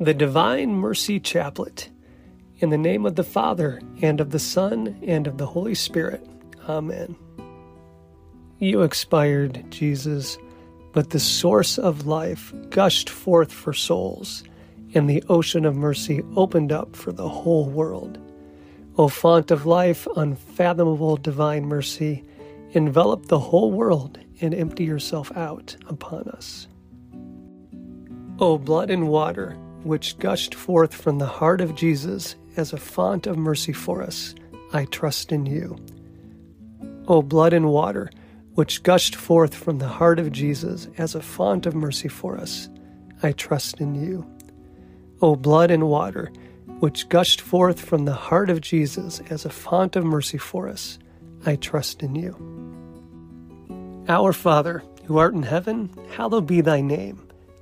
The Divine Mercy Chaplet. In the name of the Father, and of the Son, and of the Holy Spirit. Amen. You expired, Jesus, but the source of life gushed forth for souls, and the ocean of mercy opened up for the whole world. O font of life, unfathomable divine mercy, envelop the whole world and empty yourself out upon us. O blood and water, which gushed forth from the heart of Jesus as a font of mercy for us, I trust in you. O blood and water, which gushed forth from the heart of Jesus as a font of mercy for us, I trust in you. O blood and water, which gushed forth from the heart of Jesus as a font of mercy for us, I trust in you. Our Father, who art in heaven, hallowed be thy name.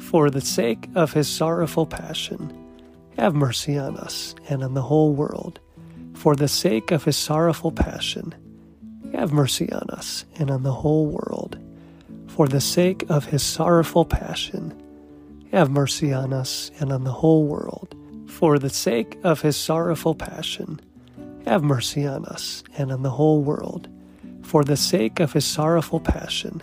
For the sake of his sorrowful passion, have mercy on us and on the whole world. For the sake of his sorrowful passion, have mercy on us and on the whole world for the sake of his sorrowful passion. Have mercy on us and on the whole world. For the sake of his sorrowful passion. Have mercy on us and on the whole world. For the sake of his sorrowful passion.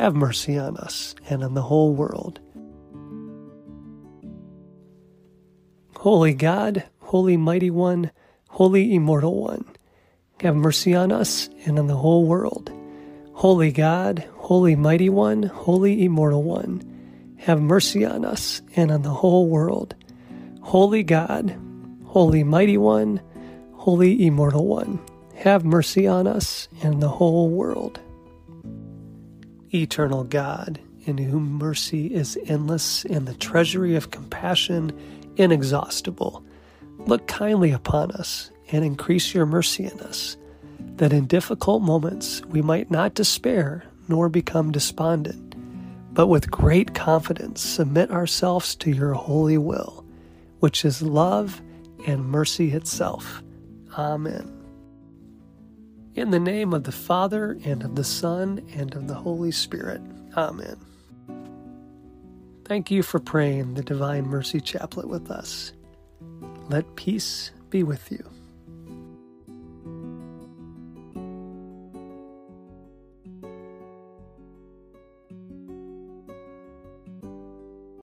have mercy on us and on the whole world. Holy God, Holy Mighty One, Holy Immortal One, have mercy on us and on the whole world. Holy God, Holy Mighty One, Holy Immortal One, have mercy on us and on the whole world. Holy God, Holy Mighty One, Holy Immortal One, have mercy on us and the whole world. Eternal God, in whom mercy is endless and the treasury of compassion inexhaustible, look kindly upon us and increase your mercy in us, that in difficult moments we might not despair nor become despondent, but with great confidence submit ourselves to your holy will, which is love and mercy itself. Amen. In the name of the Father, and of the Son, and of the Holy Spirit. Amen. Thank you for praying the Divine Mercy Chaplet with us. Let peace be with you.